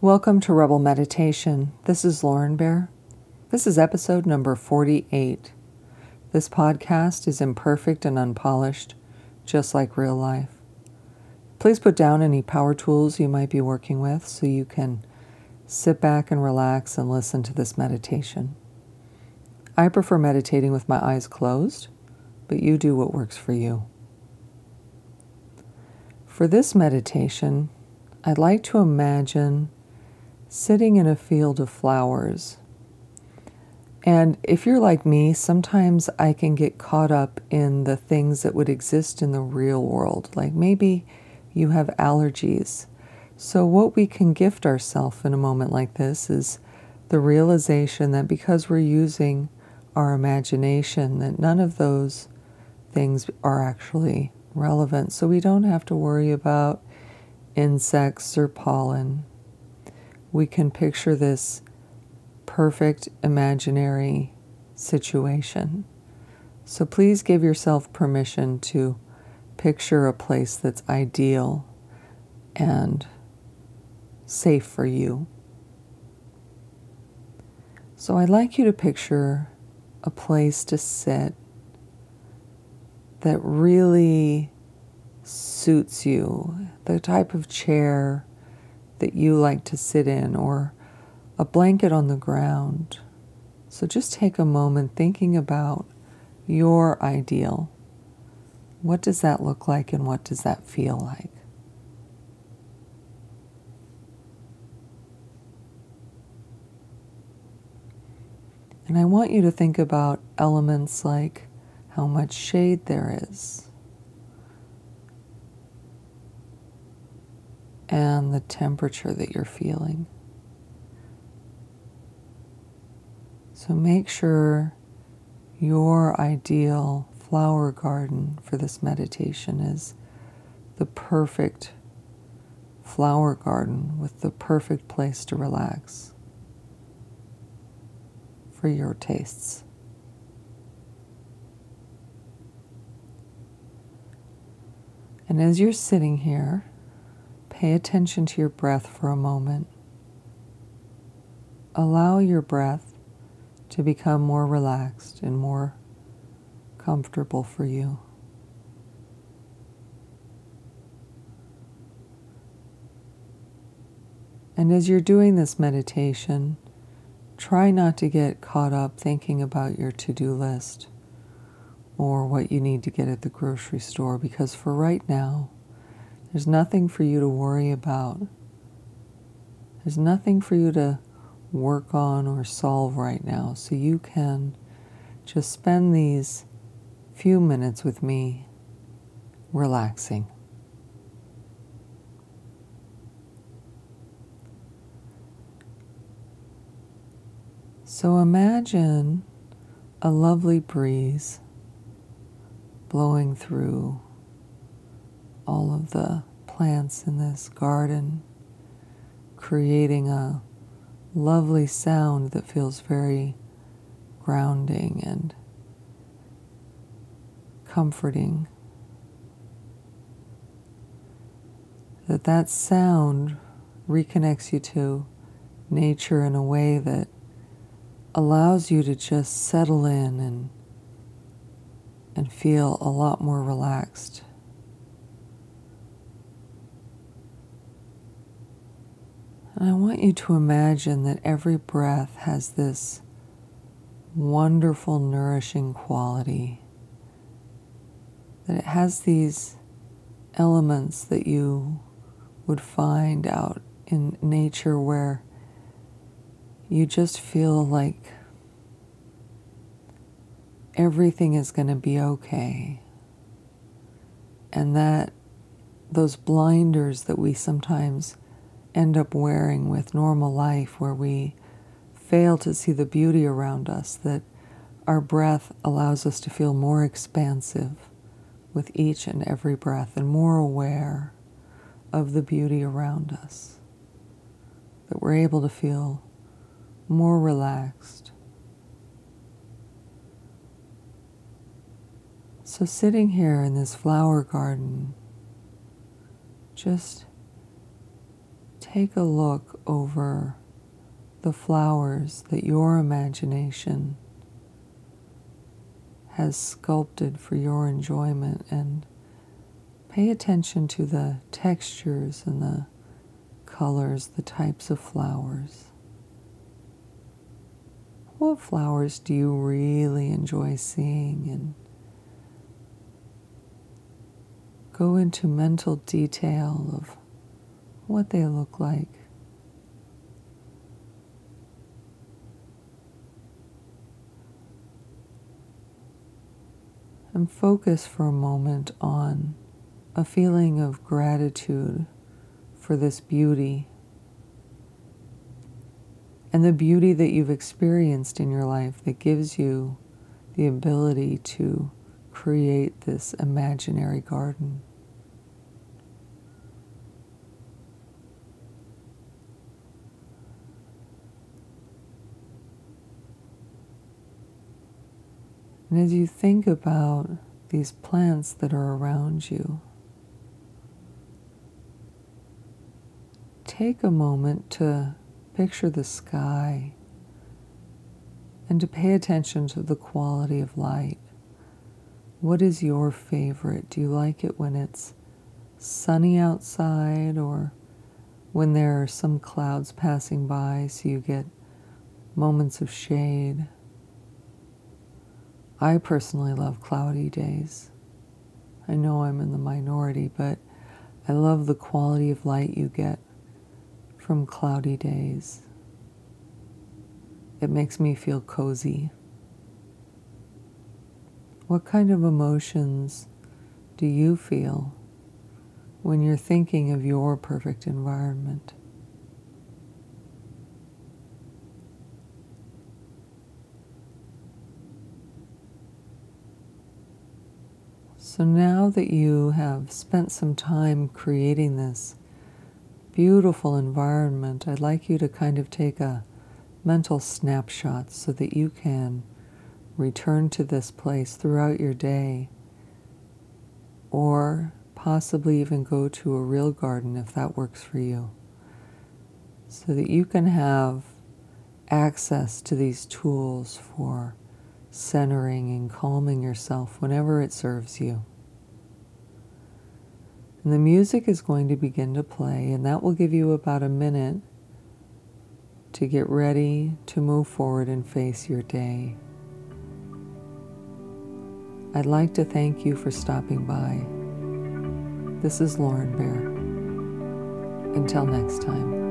Welcome to Rebel Meditation. This is Lauren Bear. This is episode number 48. This podcast is imperfect and unpolished, just like real life. Please put down any power tools you might be working with so you can sit back and relax and listen to this meditation. I prefer meditating with my eyes closed, but you do what works for you. For this meditation, I'd like to imagine sitting in a field of flowers. And if you're like me, sometimes I can get caught up in the things that would exist in the real world. Like maybe you have allergies. So, what we can gift ourselves in a moment like this is the realization that because we're using our imagination, that none of those things are actually relevant. So, we don't have to worry about insects or pollen we can picture this perfect imaginary situation. So please give yourself permission to picture a place that's ideal and safe for you. So I'd like you to picture a place to sit that really suits you, the type of chair that you like to sit in or a blanket on the ground. So just take a moment thinking about your ideal. What does that look like and what does that feel like? And I want you to think about elements like how much shade there is, and the temperature that you're feeling. So make sure your ideal flower garden for this meditation is the perfect flower garden with the perfect place to relax for your tastes. And as you're sitting here, Pay attention to your breath for a moment. Allow your breath to become more relaxed and more comfortable for you. And as you're doing this meditation, try not to get caught up thinking about your to do list or what you need to get at the grocery store because for right now, there's nothing for you to worry about. There's nothing for you to work on or solve right now. So you can just spend these few minutes with me relaxing. So imagine a lovely breeze blowing through all of the plants in this garden, creating a lovely sound that feels very grounding and comforting. That that sound reconnects you to nature in a way that allows you to just settle in and and feel a lot more relaxed. I want you to imagine that every breath has this wonderful, nourishing quality. That it has these elements that you would find out in nature where you just feel like everything is going to be okay. And that those blinders that we sometimes end up wearing with normal life, where we fail to see the beauty around us, that our breath allows us to feel more expansive with each and every breath and more aware of the beauty around us, that we're able to feel more relaxed. So, sitting here in this flower garden, just take a look over the flowers that your imagination has sculpted for your enjoyment and pay attention to the textures and the colors, the types of flowers. What flowers do you really enjoy seeing? And go into mental detail of what they look like. And focus for a moment on a feeling of gratitude for this beauty and the beauty that you've experienced in your life that gives you the ability to create this imaginary garden. And as you think about these plants that are around you, take a moment to Picture the sky and to pay attention to the quality of light. What is your favorite? Do you like it when it's sunny outside or when there are some clouds passing by so you get moments of shade? I personally love cloudy days. I know I'm in the minority, but I love the quality of light you get from cloudy days. It makes me feel cozy. What kind of emotions do you feel when you're thinking of your perfect environment? So now that you have spent some time creating this beautiful environment, I'd like you to kind of take a mental snapshot so that you can return to this place throughout your day or possibly even go to a real garden if that works for you. So that you can have access to these tools for centering and calming yourself whenever it serves you. And the music is going to begin to play, and that will give you about a minute to get ready to move forward and face your day. I'd like to thank you for stopping by. This is Lauren Bear. Until next time.